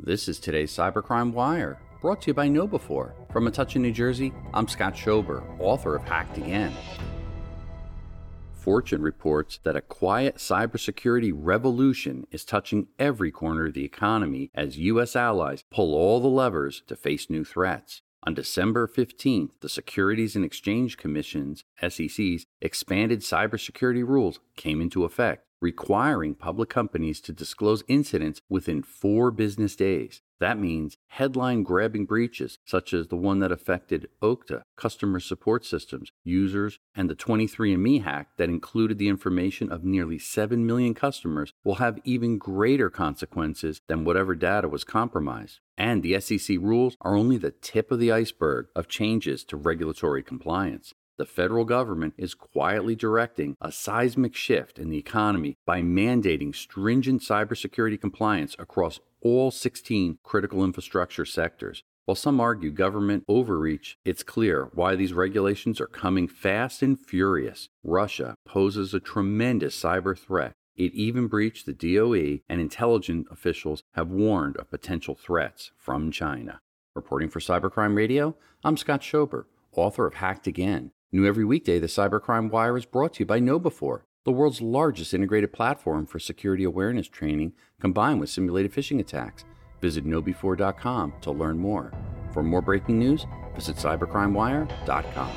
This is today's Cybercrime Wire, brought to you by KnowBe4. From Metuchen, New Jersey, I'm Scott Schober, author of Hacked Again. Fortune reports that a quiet cybersecurity revolution is touching every corner of the economy as U.S. allies pull all the levers to face new threats. On December 15th, the Securities and Exchange Commission's SEC's expanded cybersecurity rules came into effect, requiring public companies to disclose incidents within four business days. That means headline grabbing breaches, such as the one that affected Okta, customer support systems, users, and the 23andMe hack that included the information of nearly 7 million customers, will have even greater consequences than whatever data was compromised. And the SEC rules are only the tip of the iceberg of changes to regulatory compliance the federal government is quietly directing a seismic shift in the economy by mandating stringent cybersecurity compliance across all 16 critical infrastructure sectors. While some argue government overreach, it's clear why these regulations are coming fast and furious. Russia poses a tremendous cyber threat. It even breached the DOE, and intelligence officials have warned of potential threats from China. Reporting for Cybercrime Radio, I'm Scott Schober, author of Hacked Again New every weekday, the Cybercrime Wire is brought to you by KnowBe4, the world's largest integrated platform for security awareness training combined with simulated phishing attacks. Visit knowbe4.com to learn more. For more breaking news, visit cybercrimewire.com.